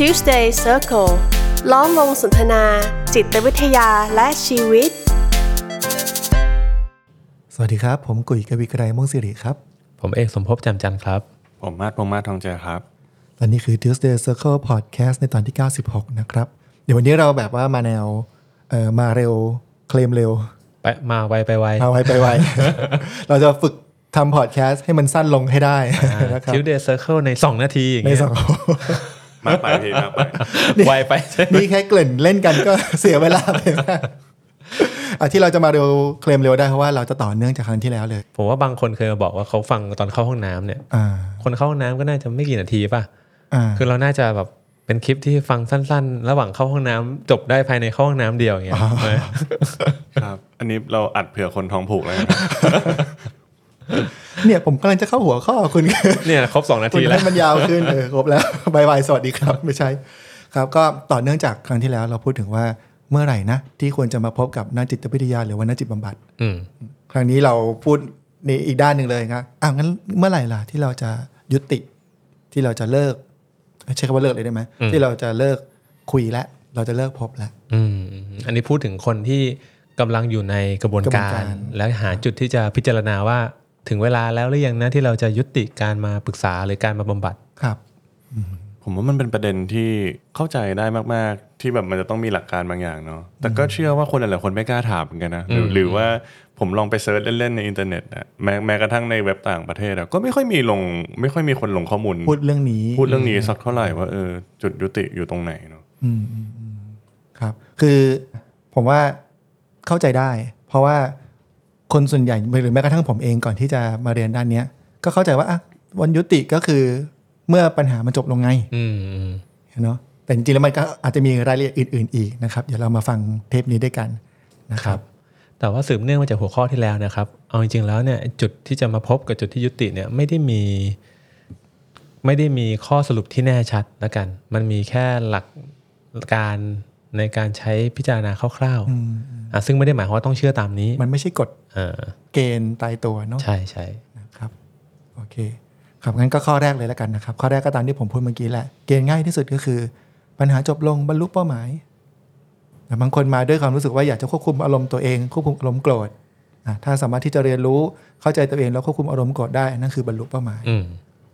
Tuesday Circle ล้อมวงสนทนา จิตวิทยาและชีวิต สวัสดีครับ ผมกุยกวีไกรม่วงสิริครับ ผมเอกสมภพจำจันทร์ครับ ผมมาดพงษ์มาศทองเจอครับ และนี่คือ Tuesday Circle Podcast ในตอนที่ 96 นะครับ เดี๋ยววันนี้เราแบบว่ามาแนวเอ่อมาเร็วเคลมเร็ว ไปมาไวไปไวเอาไว้ไปไว เราจะฝึกทำพอดแคสต์ให้มันสั้นลงให้ได้นะครับทิวเดย์เซอร์เคิลใน 2 นาทีอย่างในเงี้ยสอง มากไปพี่มากไปไวไปใช่ไหมนี่แค่เกริ่นเล่นกันก็เสียเวลาไปมากอะที่เราจะมาเร็วเคลมเร็วได้เพราะว่าเราจะต่อเนื่องจากครั้งที่แล้วเลย ผมว่าบางคนเคยมาบอกว่าเขาฟังตอนเข้าห้องน้ำเนี่ยอ่าคนเข้าห้องน้ำก็น่าจะไม่กี่นาทีป่ะอ่าคือเราน่าจะแบบเป็นคลิปที่ฟังสั้น ๆ ระหว่างเข้าห้องน้ำจบได้ภายในเข้าห้องน้ำเดียวอย่างเงี้ยใช่ไหมครับ อันนี้เราอัดเผื่อคนท้องผูกแล้วนะ เนี่ยผมกำลังจะเข้าหัวข้อคุณเนี่ยครบ2นาคุณทีแล้ให้วมันยาวขึ้นเออครบแล้วบายบายสวัสดีครับ ไม่ใช่ ครับก็ต่อเนื่องจากครั้งที่แล้วเราพูดถึงว่าเมื่อไหร่นะที่ควรจะมาพบกับนักจิตวิทยาหรือว่านักจิตบำบัดอืมครั้งนี้เราพูดในอีกด้านหนึ่งเลยครับอะงั้นเมื่อไหร่ล่ะที่เราจะยุติที่เราจะเลิกใช้คำว่าเลิกเลยได้ไหมที่เราจะเลิกคุยแล้วเราจะเลิกพบแล้วอืมอันนี้พูดถึงคนที่กำลังอยู่ในกระบวนกระบวนกาการรและหาจุดที่จะพิจารณาว่า ถึงเวลาแล้วหรือยังนะที่เราจะยุติการมาปรึกษาหรือการมาบำบัดครับผมว่ามันเป็นประเด็นที่เข้าใจได้มาก ๆ ที่แบบมันจะต้องมีหลักการบางอย่างเนาะแต่ก็เชื่อว่าคนหลายๆคนไม่กล้าถามเหมือนกันนะหรือหรือว่าผมลองไป search เล่น ๆ ในอินเทอร์เน็ตอะแม้แม้กระทั่งในเว็บต่างประเทศอะก็ไม่ค่อยมีลง ไม่ค่อยมีคนลงข้อมูล พูดเรื่องนี้ พูดเรื่องนี้สักเท่าไหร่ว่าเออจุดยุติอยู่ตรงไหนเนาะอืมอืมอืมครับ คือผมว่าเข้าใจได้ เพราะว่า คนส่วนใหญ่หรือแม้กระทั่งผมเองก่อนที่จะมาเรียนด้านเนี้ย ก็เข้าใจว่าอะวันยุติก็คือเมื่อปัญหามันจบลงไงอืมอืมเนาะแต่จริงๆแล้วมันก็อาจจะมีรายละเอียดอื่น ๆ อีกนะครับ เดี๋ยวเรามาฟังเทปนี้ด้วยกันนะคครัรับบแต่ว่าสืบเนื่องมาจากหัวข้อที่แล้วนะครับ เอาจริงๆแล้วเนี่ยจุดที่จะมาพบกับจุดที่ยุติเนี่ยไม่ได้มี ไม่ได้มีข้อสรุปที่แน่ชัดละกัน มันมีแค่หลักการ ในการใช้พิจารณาคร่าวๆอะซึ่งไม่ได้หมายความว่าต้องเชื่อตามนี้ มันไม่ใช่กฎเออเกณฑ์ตายตัวเนาะใช่ใช่นะครับโอเคครับงั้นก็ข้อแรกเลยแล้วกันนะครับ ข้อแรกก็ตามที่ผมพูดเมื่อกี้แหละเกณฑ์ง่ายที่สุดก็คือ ปัญหาจบลงบรรลุเป้าหมายแต่บางคนมาด้วยความรู้สึกว่าอยากจะควบคุมอารมณ์ตัวเองควบคุมอารมณ์โกรธอะถ้าสามารถที่จะเรียนรู้เข้าใจตัวเองแล้วควบคุมอารมณ์โกรธได้นั่นคือบรรลุเป้าหมายอืม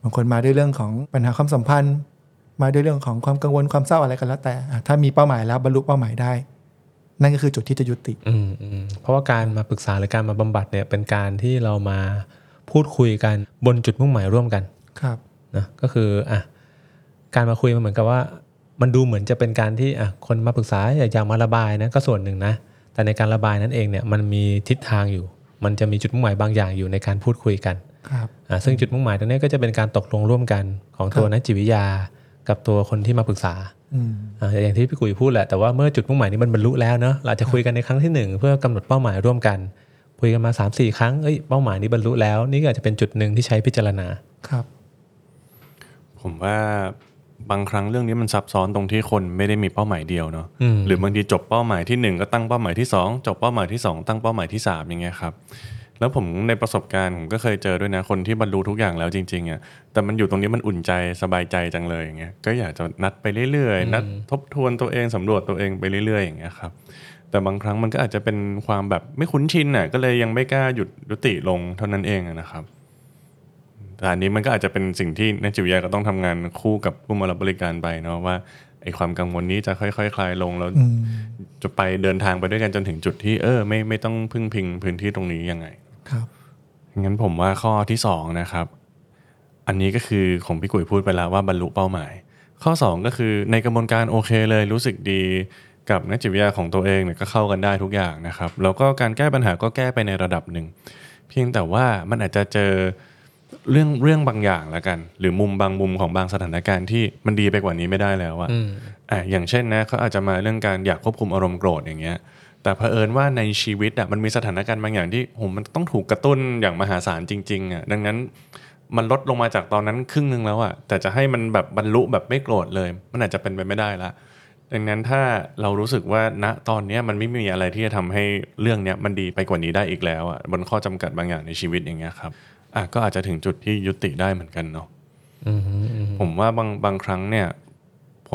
บางคนมาด้วยเรื่องของปัญหาความสัมพันธ์ มาด้วยเรื่องของความกังวลความเศร้าอะไรก็แล้ว แต่อะถ้ามีเป้าหมายแล้วบรรลุเป้าหมายได้ นั่นก็คือจุดที่จะยุติอืมอืมเพราะว่าการมาปรึกษาหรือการมาบำบัดเนี่ยเป็นการที่เรามาพูดคุยกันบนจุดมุ่งหมายร่วมกันครับนะก็คืออะการมาคุยมันเหมือนกับว่า มันดูเหมือนจะเป็นการที่อะคนมาปรึกษาอยากอยากมาระบายนะก็ส่วนหนึ่งนะ แต่ในการระบายนั้นเองเนี่ยมันมีทิศทางอยู่ มันจะมีจุดมุ่งหมายบางอย่างอยู่ในการพูดคุยกันครับอะซึ่งจุดมุ่งหมายตรงนี้ก็จะเป็นการตกลงร่วมกันของตัวนักจิตวิทยา กับตัวคนที่มาปรึกษาอืมอะอย่างที่พี่กุยพูดแหละแต่ว่าเมื่อจุดมุ่งหมายนี้มันบรรลุแล้วเนอะเราอาจจะคุยกันในครั้งที่หนึ่งเพื่อกำหนดเป้าหมายร่วมกัน คุยกันมา3ามสี่ครั้งเอ้ยเป้าหมายนี้บรรลุแล้ว นี่ก็อาจจะเป็นจุดหนึ่งที่ใช้พิจารณาครับ ผมว่าบางครั้งเรื่องนี้มันซับซ้อนตรงที่คนไม่ได้มีเป้าหมายเดียวเนาะอืมหรือบางทีจบเป้าหมายที่หนึ่งก็ตั้งเป้าหมายที่สองจบเป้าหมายที่สองตั้งเป้าหมายที่สามอย่างเงี้ยครับ แล้วผมในประสบการณ์ผมก็เคยเจอด้วยนะคนที่บรรลุทุกอย่างแล้วจริงๆอะแต่มันอยู่ตรงนี้มันอุ่นใจสบายใจจังเลยอย่างเงี้ยก็อยากจะนัดไปเรื่อยๆ นัดทบทวนตัวเองสำรวจตัวเองไปเรื่อยๆอย่างเงี้ยครับแต่บางครั้งมันก็อาจจะเป็นความแบบไม่คุ้นชินอะก็เลยยังไม่กล้าหยุดยุติลงเท่านั้นเองอะนะครับแต่อันนี้มันก็อาจจะเป็นสิ่งที่นักจิตวิทยาก็ต้องทำงานคู่กับผู้มารับบริการไปเนาะว่าไอ้ความกังวลนี้จะค่อยๆคลายลงแล้วอืมจะไปเดินทางไปด้วยกันจนถึงจุดที่เออไม่ไม่ต้องพึ่งพิงพื้นที่ตรงนี้ยังไง ครับงั้นผมว่าข้อที่สองนะครับ อันนี้ก็คือของพี่กุยพูดไปแล้วว่าบรรลุเป้าหมาย ข้อสองก็คือในกระบวนการโอเคเลยรู้สึกดีกับนักจิตวิทยาของตัวเองเนี่ยก็เข้ากันได้ทุกอย่างนะครับ แล้วก็การแก้ปัญหาก็แก้ไปในระดับหนึ่ง เพียงแต่ว่ามันอาจจะเจอเรื่องเรื่องบางอย่างแล้วกัน หรือมุมบางมุมของบางสถานการณ์ที่มันดีไปกว่านี้ไม่ได้แล้วอะอืมอะอย่างเช่นนะเขาอาจจะมาเรื่องการอยากควบคุมอารมณ์โกรธอย่างเงี้ย แต่เผอิญว่าในชีวิตอะมันมีสถานการณ์บางอย่างที่โหมันต้องถูกกระตุ้นอย่างมหาศาลจริงๆอะดังนั้นมันลดลงมาจากตอนนั้นครึ่งหนึงแล้วอะแต่จะให้มันแบบบรรลุแบบไม่โกรธเลย มันอาจจะเป็นไปไม่ได้ละดังนั้นถ้าเรารู้สึกว่าณตอนเนี้ยมันไม่มีอะไรที่จะทำให้เรื่องเนี้ยมันดีไปกว่านี้ได้อีกแล้วอะบนข้อจำกัดบางอย่างในชีวิตอย่างเงี้ยครับอะก็อาจจะถึงจุดที่ยุติได้เหมือนกันเนาะอืมอืมผมว่าบางบางครั้งเนี่ย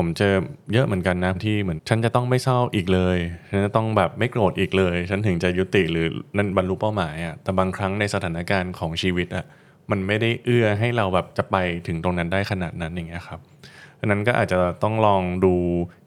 ผมเจอเยอะเหมือนกันนะที่เหมือนฉันจะต้องไม่เศร้าอีกเลยฉันจะต้องแบบไม่โกรธอีกเลย ฉันถึงจะยุติหรือนั่นบรรลุเป้าหมายอะแต่บางครั้งในสถานการณ์ของชีวิตอะมันไม่ได้เอื้อให้เราแบบจะไปถึงตรงนั้นได้ขนาดนั้นอย่างเงี้ยครับอันนั้นก็อาจจะต้องลองดู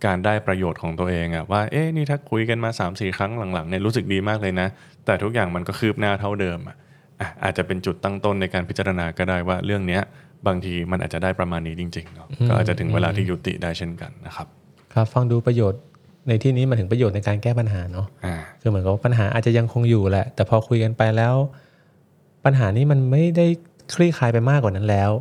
การได้ประโยชน์ของตัวเองอะว่าเอ๊ะนี่ถ้าคุยกันมา3าสี่ครั้งหลังๆเนี่ยรู้สึกดีมากเลยนะ แต่ทุกอย่างมันก็คืบหน้าเท่าเดิมอะอะอาจจะเป็นจุดตั้งต้นในการพิจารณาก็ได้ว่าเรื่องเนี้ย บางทีมันอาจจะได้ประมาณนี้จริงๆเนาะก็อาจจะถึงเวลาที่ยุติได้เช่นกันนะครับ ครับ ฟังดูประโยชน์ในที่นี้หมายถึงประโยชน์ในการแก้ปัญหาเนาะอ่าคือเหมือนกับว่าปัญหาอาจจะยังคงอยู่แหละ แต่พอคุยกันไปแล้ว ปัญหานี้มันไม่ได้คลี่คลายไปมากกว่านั้นแล้ว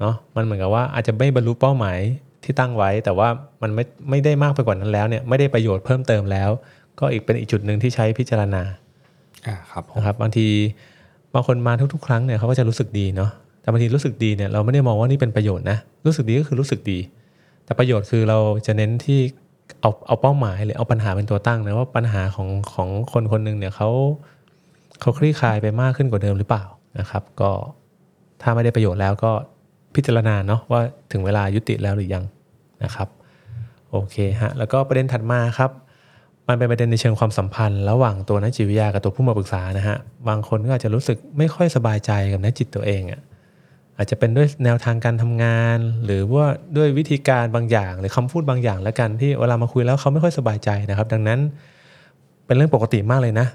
เนาะมันเหมือนกับว่าอาจจะไม่บรรลุเป้าหมายที่ตั้งไว้ แต่ว่ามันไม่ไม่ได้มากไปกว่านั้นแล้วเนี่ยไม่ได้ประโยชน์เพิ่มเติมแล้ว ก็อีกเป็นอีกจุดหนึ่งที่ใช้พิจารณาอ่าครับผมนะครับบางทีบางคนมาทุกๆ ครั้งเนี่ยเขาก็จะรู้สึกดีเนาะ แต่บางทีรู้สึกดีเนี่ยเราไม่ได้มองว่านี่เป็นประโยชน์นะรู้สึกดีก็คือรู้สึกดี แต่ประโยชน์คือเราจะเน้นที่เอาเอาเป้าหมายหรือเอาปัญหาเป็นตัวตั้งนะว่าปัญหาของของคนคนหนึ่งเนี่ยเขาเขาคลี่คลายไปมากขึ้นกว่าเดิมหรือเปล่านะครับ ก็ถ้าไม่ได้ประโยชน์แล้วก็พิจารณาเนาะว่าถึงเวลายุติแล้วหรือยังนะครับโอเคฮะแล้วก็ประเด็นถัดมาครับมันเป็นประเด็นในเชิงความสัมพันธ์ ระหว่างตัวนักจิตวิทยากับตัวผู้มาปรึกษานะฮะบางคนก็อาจจะรู้สึกไม่ค่อยสบายใจกับนักจิตตัวเองอะ่ะ อาจจะเป็นด้วยแนวทางการทำงาน หรือว่าด้วยวิธีการบางอย่าง หรือคำพูดบางอย่างแล้วกันที่เวลามาคุยแล้วเขาไม่ค่อยสบายใจนะครับ ดังนั้นเป็นเรื่องปกติมากเลยนะ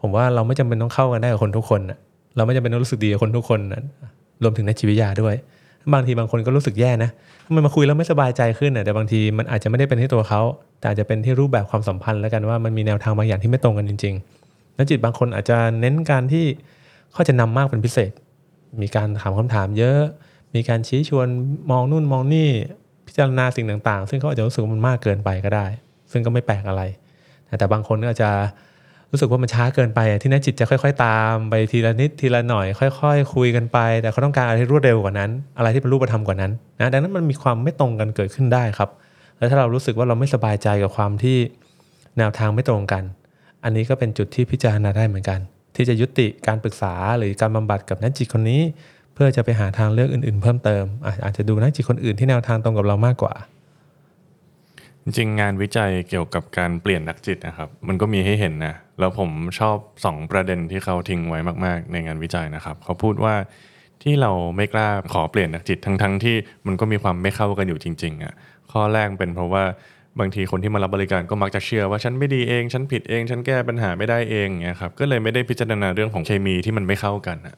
ผมว่าเราไม่จำเป็นต้องเข้ากันได้กับคนทุกคนเราไม่จำเป็นต้องรู้สึกดีกับคนทุกคนรวมถึงนักจิตวิทยาด้วย บางทีบางคนก็รู้สึกแย่นะทำไมมาคุยแล้วไม่สบายใจขึ้นน่ะแต่บางทีมันอาจจะไม่ได้เป็นที่ตัวเขาแต่อาจจะเป็นที่รูปแบบความสัมพันธ์แล้วกันว่ามันมีแนวทางบางอย่างที่ไม่ตรงกันจริงๆนักจิตบางคนอาจจะเน้นการที่เขาจะนำมากเป็นพิเศษ มีการถามคำถามเยอะ มีการชี้ชวนมองนู่นมองนี่พิจารณาสิ่งต่างๆ ซึ่งเขาอาจจะรู้สึกว่ามันมากเกินไปก็ได้ ซึ่งก็ไม่แปลกอะไร แต่บางคนก็อาจจะรู้สึกว่ามันช้าเกินไปที่นักจิตจะค่อย ๆ ตามไปทีละนิดทีละหน่อย ค่อย ๆคุยกันไป แต่เขาต้องการอะไรที่รวดเร็วกว่านั้น อะไรที่เป็นรูปธรรมกว่านั้นนะดังนั้นมันมีความไม่ตรงกันเกิดขึ้นได้ครับ แล้วถ้าเรารู้สึกว่าเราไม่สบายใจกับความที่แนวทางไม่ตรงกัน อันนี้ก็เป็นจุดที่พิจารณาได้เหมือนกัน ที่จะยุติการปรึกษาหรือการบำบัดกับนักจิตคนนี้ เพื่อจะไปหาทางเลือกอื่น ๆ เพิ่มเติม อาจจะดูนักจิตคนอื่นที่แนวทางตรงกับเรามากกว่า จริงงานวิจัยเกี่ยวกับการเปลี่ยนนักจิตนะครับ มันก็มีให้เห็นนะแล้วผมชอบ 2 ประเด็นที่เขาทิ้งไว้มาก ๆ ในงานวิจัยนะครับ เขาพูดว่าที่เราไม่กล้าขอเปลี่ยนนักจิตทั้งๆที่มันก็มีความไม่เข้ากันอยู่จริงๆอะข้อแรกเป็นเพราะว่า บางทีคนที่มารับบริการก็มักจะเชื่อว่าฉันไม่ดีเอง ฉันผิดเอง ฉันแก้ปัญหาไม่ได้เองเงี้ยครับก็เลยไม่ได้พิจารณาเรื่องของเคมีที่มันไม่เข้ากันอะ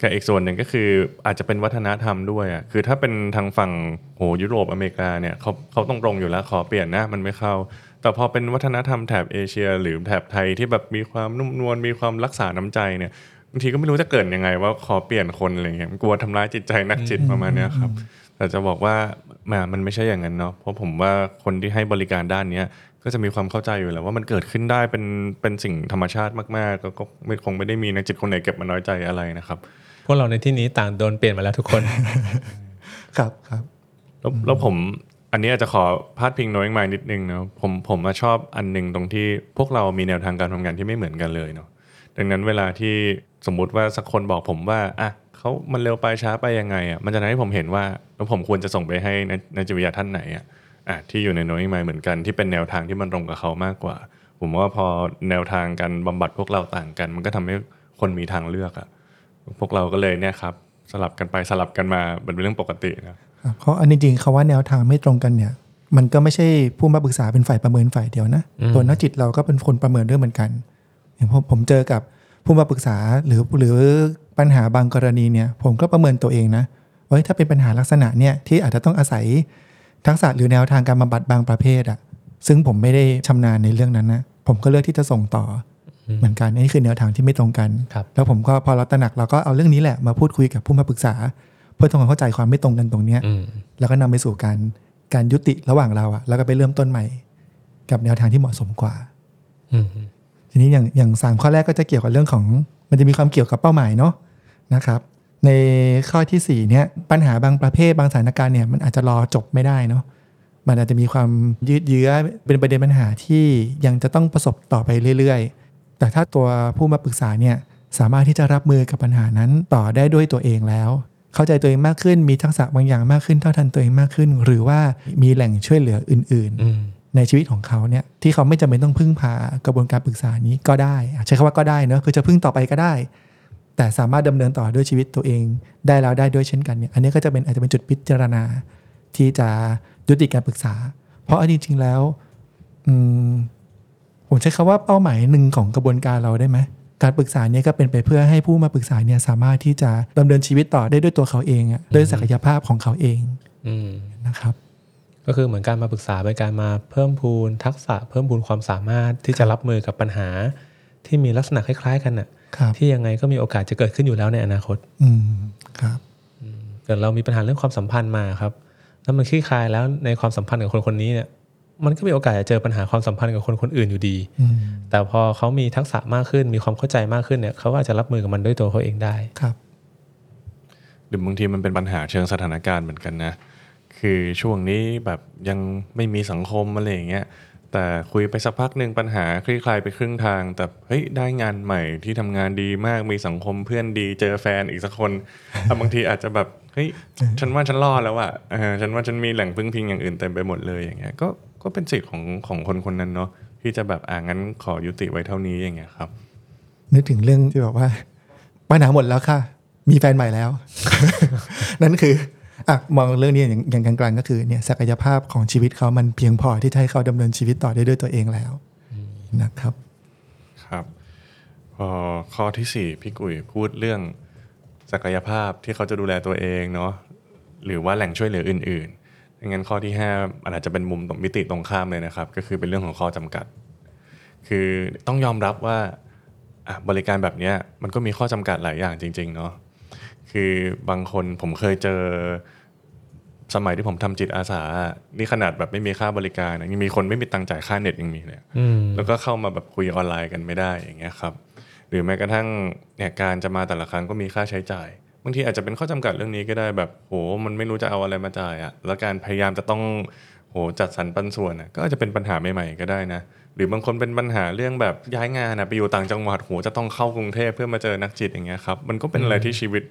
กับอีกส่วนหนึ่งก็คืออาจจะเป็นวัฒนธรรมด้วยอะคือถ้าเป็นทางฝั่งโหยุโรปอเมริกาเนี่ยเขาเขาต้องตรงอยู่แล้วขอเปลี่ยนนะมันไม่เข้า แต่พอเป็นวัฒนธรรมแถบเอเชีย หรือแถบไทยที่แบบมีความนุ่มนวลมีความรักษาน้ำใจเนี่ยบางทีก็ไม่รู้จะเกิดยังไงว่าขอเปลี่ยนคนอะไรเงี้ยกลัวทำร้ายจิตใจนักจิตประมาณนี้ครับแต่จะบอกว่า มมันไม่ใช่อย่างนั้นเนาะเพราะผมว่าคนที่ให้บริการด้านเนี้ยก็จะมีความเข้าใจอยู่แล้วว่ามันเกิดขึ้นได้เป็นเป็นสิ่งธรรมชาติมากๆก็ก็ไม่คงไม่ได้มีนักจิตคนไหนเก็บมาน้อยใจอะไรนะครับ พวกเราในที่นี้ต่างโดนเปลี่ยนมาแล้วทุกคน ครับครับแล้วแล้วผมอันนี้อาจจะขอพาดพิงน้อยมานิดนึงเนาะผมผมมาชอบอันหนึงตรงที่พวกเรามีแนวทางการทำงานที่ไม่เหมือนกันเลยเนาะดังนั้นเวลาที่สมมุติว่าสักคนบอกผมว่าอะ เขามันเร็วไปช้าไปยังไงอะมันจะทำให้ผมเห็นว่าแล้วผมควรจะส่งไปให้ในในจิตวิทยาท่านไหนอะอะที่อยู่ในน้อยมาเหมือนกันที่เป็นแนวทางที่มันตรงกับเขามากกว่า ผมว่าพอแนวทางการบำบัดพวกเราต่างกัน มันก็ทำให้คนมีทางเลือกอะพวกเราก็เลยเนี่ยครับสลับกันไปสลับกันมาเป็นเรื่องปกตินะครับเพราะอันจริงๆคาว่าแนวทางไม่ตรงกันเนี่ยมันก็ไม่ใช่ผู้มาปรึกษาเป็นฝ่ายประเมินฝ่ายเดียวนะ ตัวนักจิตเราก็เป็นคนประเมินด้วยเหมือนกัน อย่างผมผมเจอกับ ผู้มาปรึกษาหรือหรือปัญหาบางกรณีเนี่ยผมก็ประเมินตัวเองนะว่าเฮ้ยถ้าเป็นปัญหาลักษณะเนี่ยที่อาจจะต้องอาศัยทักษะหรือแนวทางการบำบัดบางประเภทอะซึ่งผมไม่ได้ชำนาญในเรื่องนั้นนะผมก็เลือกที่จะส่งต่ออเหมือนกันนี่คือแนวทางที่ไม่ตรงกันครับแล้วผมก็พอเราตระหนักเราก็เอาเรื่องนี้แหละมาพูดคุยกับผู้มาปรึกษา เพื่อทำความเข้าใจความไม่ตรงกันตรงเนี้ยอืมแล้วก็นำไปสู่การการยุติระหว่างเราอะแล้วก็ไปเริ่มต้นใหม่ กับแนวทางที่เหมาะสมกว่าอืม ทีนี้อย่างอย่างสามข้อแรกก็จะเกี่ยวกับเรื่องของ มันจะมีความเกี่ยวกับเป้าหมายเนาะนะครับ ในข้อที่สี่เนี่ยปัญหาบางประเภทบางสถานการณ์เนี่ยมันอาจจะรอจบไม่ได้เนาะมันอาจจะมีความยืดเยื้อเป็นประเด็นปัญหาที่ยังจะต้องประสบต่อไปเรื่อย ๆ แต่ถ้าตัวผู้มาปรึกษาเนี่ยสามารถที่จะรับมือกับปัญหานั้นต่อได้ด้วยตัวเองแล้ว เข้าใจตัวเองมากขึ้นมีทักษะบางอย่างมากขึ้นเท่าทันตัวเองมากขึ้น หรือว่ามีแหล่งช่วยเหลืออื่น ๆ ในชีวิตของเขาเนี่ยที่เขาไม่จำเป็นต้องพึ่งพากระบวนการปรึกษานี้ก็ได้อะใช้คำว่าก็ได้เนอะคือจะพึ่งต่อไปก็ได้ แต่สามารถดำเนินต่อด้วยชีวิตตัวเองได้แล้วได้ด้วยเช่นกันเนี่ยอันนี้ก็จะเป็นอาจจะเป็นจุดพิจารณา ที่จะยุติการปรึกษา เพราะเอาจริงๆแล้วอืมผมใช้คำว่าเป้าหมายหนึ่งของกระบวนการเราได้ไหมการปรึกษาเนี่ยก็เป็นไปเพื่อให้ผู้มาปรึกษาเนี่ยสามารถที่จะดำเนินชีวิตต่อได้ด้วยตัวเขาเองอะด้วยศักยภาพของเขาเองอืมนะครับ ก็คือเหมือนการมาปรึกษาเป็นการมาเพิ่มพูนทักษะเพิ่มพูนความสามารถที่จะรับมือกับปัญหา ที่มีลักษณะคล้าย ๆ กันน่ะครับที่ยังไงก็มีโอกาสจะเกิดขึ้นอยู่แล้วในอนาคต อืมครับเกิดเรามีปัญหาเรื่องความสัมพันธ์มาครับแล้วมันคลี่คลายแล้วในความสัมพันธ์กับคนคนนี้เนี่ย มันก็มีโอกาสจะเจอปัญหาความสัมพันธ์กับคนคนอื่นอยู่ดีอืมแต่พอเขามีทักษะมากขึ้นมีความเข้าใจมากขึ้นเนี่ยเขาก็อาจจะรับมือกับมันด้วยตัวเขาเองได้ครับหรือบางทีมันเป็นปัญหาเชิงสถานการณ์เหมือนกันนะ คือช่วงนี้แบบยังไม่มีสังคมอะไรอย่างเงี้ยแต่คุยไปสักพักหนึ่งปัญหาคลี่คลายไปครึ่งทาง แต่เฮ้ยได้งานใหม่ที่ทำงานดีมากมีสังคมเพื่อนดีเจอแฟนอีกสักคนแต่บางทีอาจจะแบบเฮ้ยฉันว่าฉันรอดแล้วอะฉันว่าฉันมีแหล่งพึ่งพิงอย่างอื่นเต็มไปหมดเลยอย่างเงี้ยก็ก็เป็นสิทธิ์ของของคนคนนั้นเนาะที่จะแบบอ่างั้นขอยุติไว้เท่านี้อย่างเงี้ยครับ นึกถึงเรื่องที่บอกว่าปัญหาหมดแล้วค่ะ มีแฟนใหม่แล้ว นั่นคือ อะมองเรื่องนี้อย่างอย่างกลางๆก็คือเนี่ยศักยภาพของชีวิตเขามันเพียงพอที่จะให้เขาดำเนินชีวิตต่อได้ด้วยตัวเองแล้วนะครับครับพอข้อที่สี่พี่กุยพูดเรื่องศักยภาพที่เขาจะดูแลตัวเองเนาะหรือว่าแหล่งช่วยเหลืออื่นๆดังนั้นข้อที่ห้ามันอาจจะเป็นมุมตรงมิติตรงข้ามเลยนะครับ ก็คือเป็นเรื่องของข้อจำกัด คือต้องยอมรับว่าอะบริการแบบเนี้ยมันก็มีข้อจำกัดหลายอย่างจริง ๆ เนาะ คือบางคนผมเคยเจอสมัยที่ผมทำจิตอาสาอะนี่ขนาดแบบไม่มีค่าบริการนะยังมีคนไม่มีตังค์จ่ายค่าเน็ตยังมีเลยอืมแล้วก็เข้ามาแบบคุยออนไลน์กันไม่ได้อย่างเงี้ยครับ หรือแม้กระทั่งเนี่ยการจะมาแต่ละครั้งก็มีค่าใช้จ่าย บางทีอาจจะเป็นข้อจำกัดเรื่องนี้ก็ได้แบบโหมันไม่รู้จะเอาอะไรมาจ่ายอะแล้วการพยายามจะต้องโหจัดสรรปันส่วนอะก็อาจจะเป็นปัญหาใหม่ๆก็ได้นะ หรือบางคนเป็นปัญหาเรื่องแบบย้ายงานอะไปอยู่ต่างจังหวัดโหจะต้องเข้ากรุงเทพเพื่อมาเจอนักจิตอย่างเงี้ยครับมันก็เป็นอะไรที่ชีวิต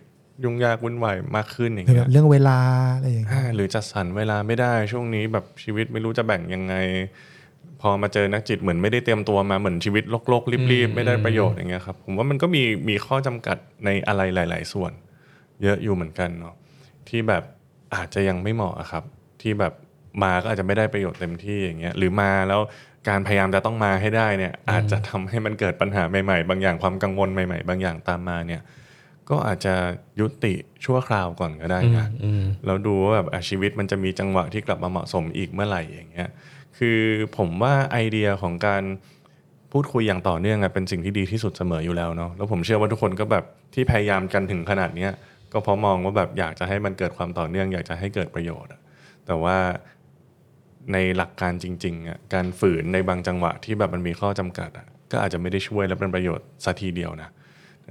ยุ่งยากวุ่นวายมากขึ้นอย่างหรือเงี้แบยบเรื่องเวลาอะไรอย่างเงี้ยอ่าหรือจัดสรรเวลาไม่ได้ช่วงนี้แบบชีวิตไม่รู้จะแบ่งยังไง พอมาเจอนักจิตเหมือนไม่ได้เตรียมตัวมาเหมือนชีวิตโลกๆรีบๆไม่ได้ประโยชน์อย่างเงี้ยครับผมว่ามันก็มีมีข้อจำกัดในอะไรหลาย ๆ ส่วน เยอะอยู่เหมือนกันเนาะที่แบบอาจจะยังไม่เหมาะอะครับ ที่แบบมาก็อาจจะไม่ได้ประโยชน์เต็มที่อย่างเงี้ยหรือมาแล้วการพยายามจะต้องมาให้ได้เนี่ยอาจจะทำให้มันเกิดปัญหาใหม่ๆ บางอย่างความกังวลใหม่ ๆ บางอย่างตามมาเนี่ย ก็อาจจะยุติชั่วคราวก่อนก็ได้นะอืมแล้วดูว่าแบบอะชีวิตมันจะมีจังหวะที่กลับมาเหมาะสมอีกเมื่อไหร่อย่างเงี้ยคือผมว่าไอเดียของการพูดคุยอย่างต่อเนื่องอะเป็นสิ่งที่ดีที่สุดเสมออยู่แล้วเนาะแล้วผมเชื่อว่าทุกคนก็แบบที่พยายามกันถึงขนาดเนี้ยก็เพราะมองว่าแบบอยากจะให้มันเกิดความต่อเนื่อง อยากจะให้เกิดประโยชน์อะแต่ว่าในหลักการจริงๆอะการฝืนในบางจังหวะที่แบบมันมีข้อจำกัดอะก็อาจจะไม่ได้ช่วยและเป็นประโยชน์สัทีเดียวนะ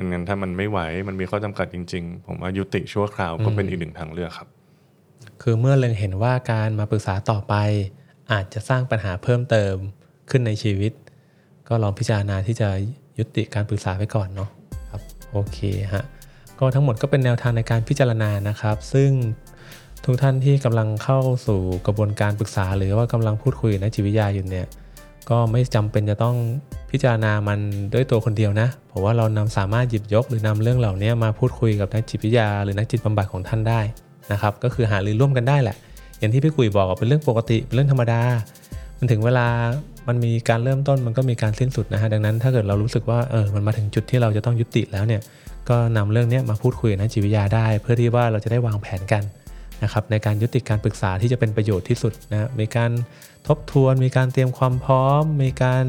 ดังนั้นถ้ามันไม่ไหวมันมีข้อจำกัดจริง ๆ ผมว่ายุติชั่วคราวก็เป็นอีกหนึ่งทางเลือกครับ คือเมื่อเล็งเห็นว่าการมาปรึกษาต่อไป อาจจะสร้างปัญหาเพิ่มเติมขึ้นในชีวิต ก็ลองพิจารณาที่จะยุติการปรึกษาไปก่อนเนาะครับโอเคฮะก็ทั้งหมดก็เป็นแนวทางในการพิจารณานะครับ ซึ่งทุกท่านที่กำลังเข้าสู่กระบวนการปรึกษา หรือว่ากำลังพูดคุยกับนักจิตวิทยาอยู่เนี่ย ก็ไม่จำเป็นจะต้องพิจารณามันด้วยตัวคนเดียวนะผมว่าเรานำสามารถหยิบยกหรือนำเรื่องเหล่านี้มาพูดคุยกับนักจิตวิทยา หรือนักจิตบำบัดของท่านได้นะครับ ก็คือหารือร่วมกันได้แหละ อย่างที่พี่กุยบอกเป็นเรื่องปกติเป็นเรื่องธรรมดา มันถึงเวลามันมีการเริ่มต้นมันก็มีการสิ้นสุดนะฮะดังนั้นถ้าเกิดเรารู้สึกว่าเออมันมาถึงจุดที่เราจะต้องยุติแล้วเนี่ยก็นำเรื่องนี้มาพูดคุยกับนักจิตวิทยาได้ เพื่อที่ว่าเราจะได้วางแผนกันนะครับในการยุติการปรึกษาที่จะเป็นประโยชน์ที่สุดนะมีการ ทบทวน มีการเตรียมความพร้อม มีการ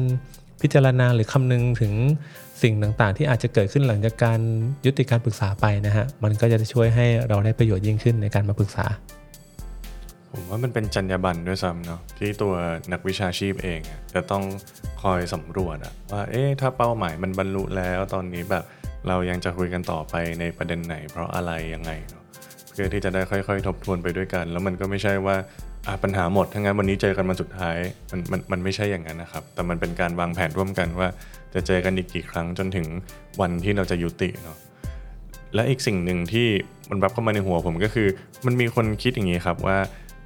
พิจารณาหรือคำนึงถึงสิ่งต่างๆ ที่อาจจะเกิดขึ้นหลังจากการยุติการปรึกษาไปนะฮะ มันก็จะช่วยให้เราได้ประโยชน์ยิ่งขึ้นในการมาปรึกษา ผมว่ามันเป็นจรรยาบรรณด้วยซ้ำเนาะที่ตัวนักวิชาชีพเองจะต้องคอยสำรวจอะว่าเอ๊ะถ้าเป้าหมายมันบรรลุแล้วตอนนี้แบบเรายังจะคุยกันต่อไปในประเด็นไหน เพราะอะไรยังไงเนาะเพื่อที่จะได้ค่อย ๆ ทบทวนไปด้วยกัน แล้วมันก็ไม่ใช่ว่า ปัญหาหมดถ้างั้นวันนี้เจอกันมาสุดท้ายมันมันมันไม่ใช่อย่างนั้นนะครับ แต่มันเป็นการวางแผนร่วมกันว่า จะเจอกันอีกกี่ครั้งจนถึงวันที่เราจะยุติเนาะและอีกสิ่งหนึ่งที่มันรับเข้ามาในหัวผมก็คือ มันมีคนคิดอย่างนี้ครับว่า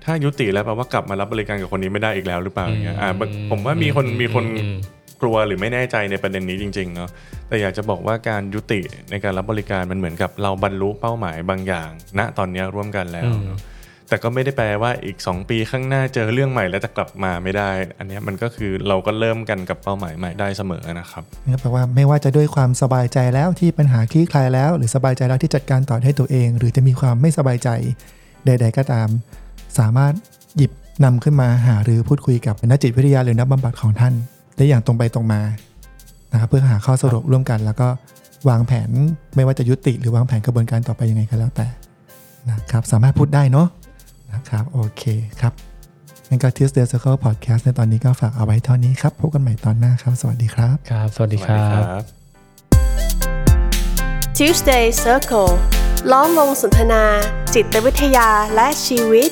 ถ้ายุติแล้วแปลว่ากลับมารับบริการกับคนนี้ไม่ได้อีกแล้วหรือเปล่าอย่างเงี้ยอ่าผมว่ามีคนมีคนอืมกลัวหรือไม่แน่ใจในประเด็นนี้จริงๆเนาะแต่อยากจะบอกว่าการยุติในการรับบริการมันเหมือนกับเราบรรลุเป้าหมายบางอย่าง ณตอนเนี้ยร่วมกันแล้วเนอะ แต่ก็ไม่ได้แปลว่าอีก 2 ปีข้างหน้าเจอเรื่องใหม่แล้วจะกลับมาไม่ได้ อันนี้มันก็คือเราก็เริ่มกันกับเป้าหมายใหม่ได้เสมอนะครับนั่นแปลว่าไม่ว่าจะด้วยความสบายใจแล้วที่ปัญหาคลี่คลายแล้ว หรือสบายใจแล้วที่จัดการต่อให้ตัวเอง หรือจะมีความไม่สบายใจใด ๆ ก็ตาม สามารถหยิบนำขึ้นมาหาหรือพูดคุยกับนักจิตวิทยาหรือนักบำบัดของท่าน ได้อย่างตรงไปตรงมานะครับเพื่อหาข้อสรุปร่วมกันแล้วก็วางแผนไม่ว่าจะยุติหรือวางแผนกระบวนการต่อไปยังไงก็แล้วแต่นะครับสามารถพูดได้เนาะ นะครับ โอเคครับงั้นก็ Tuesday Circle Podcast ในตอนนี้ก็ฝากเอาไว้เท่านี้ครับ พบกันใหม่ตอนหน้าครับ สวัสดีครับ ครับ สวัสดีสควัสรัดีบครับ Tuesday Circle ล้อมวงสนทนา จิตวิทยาและชีวิต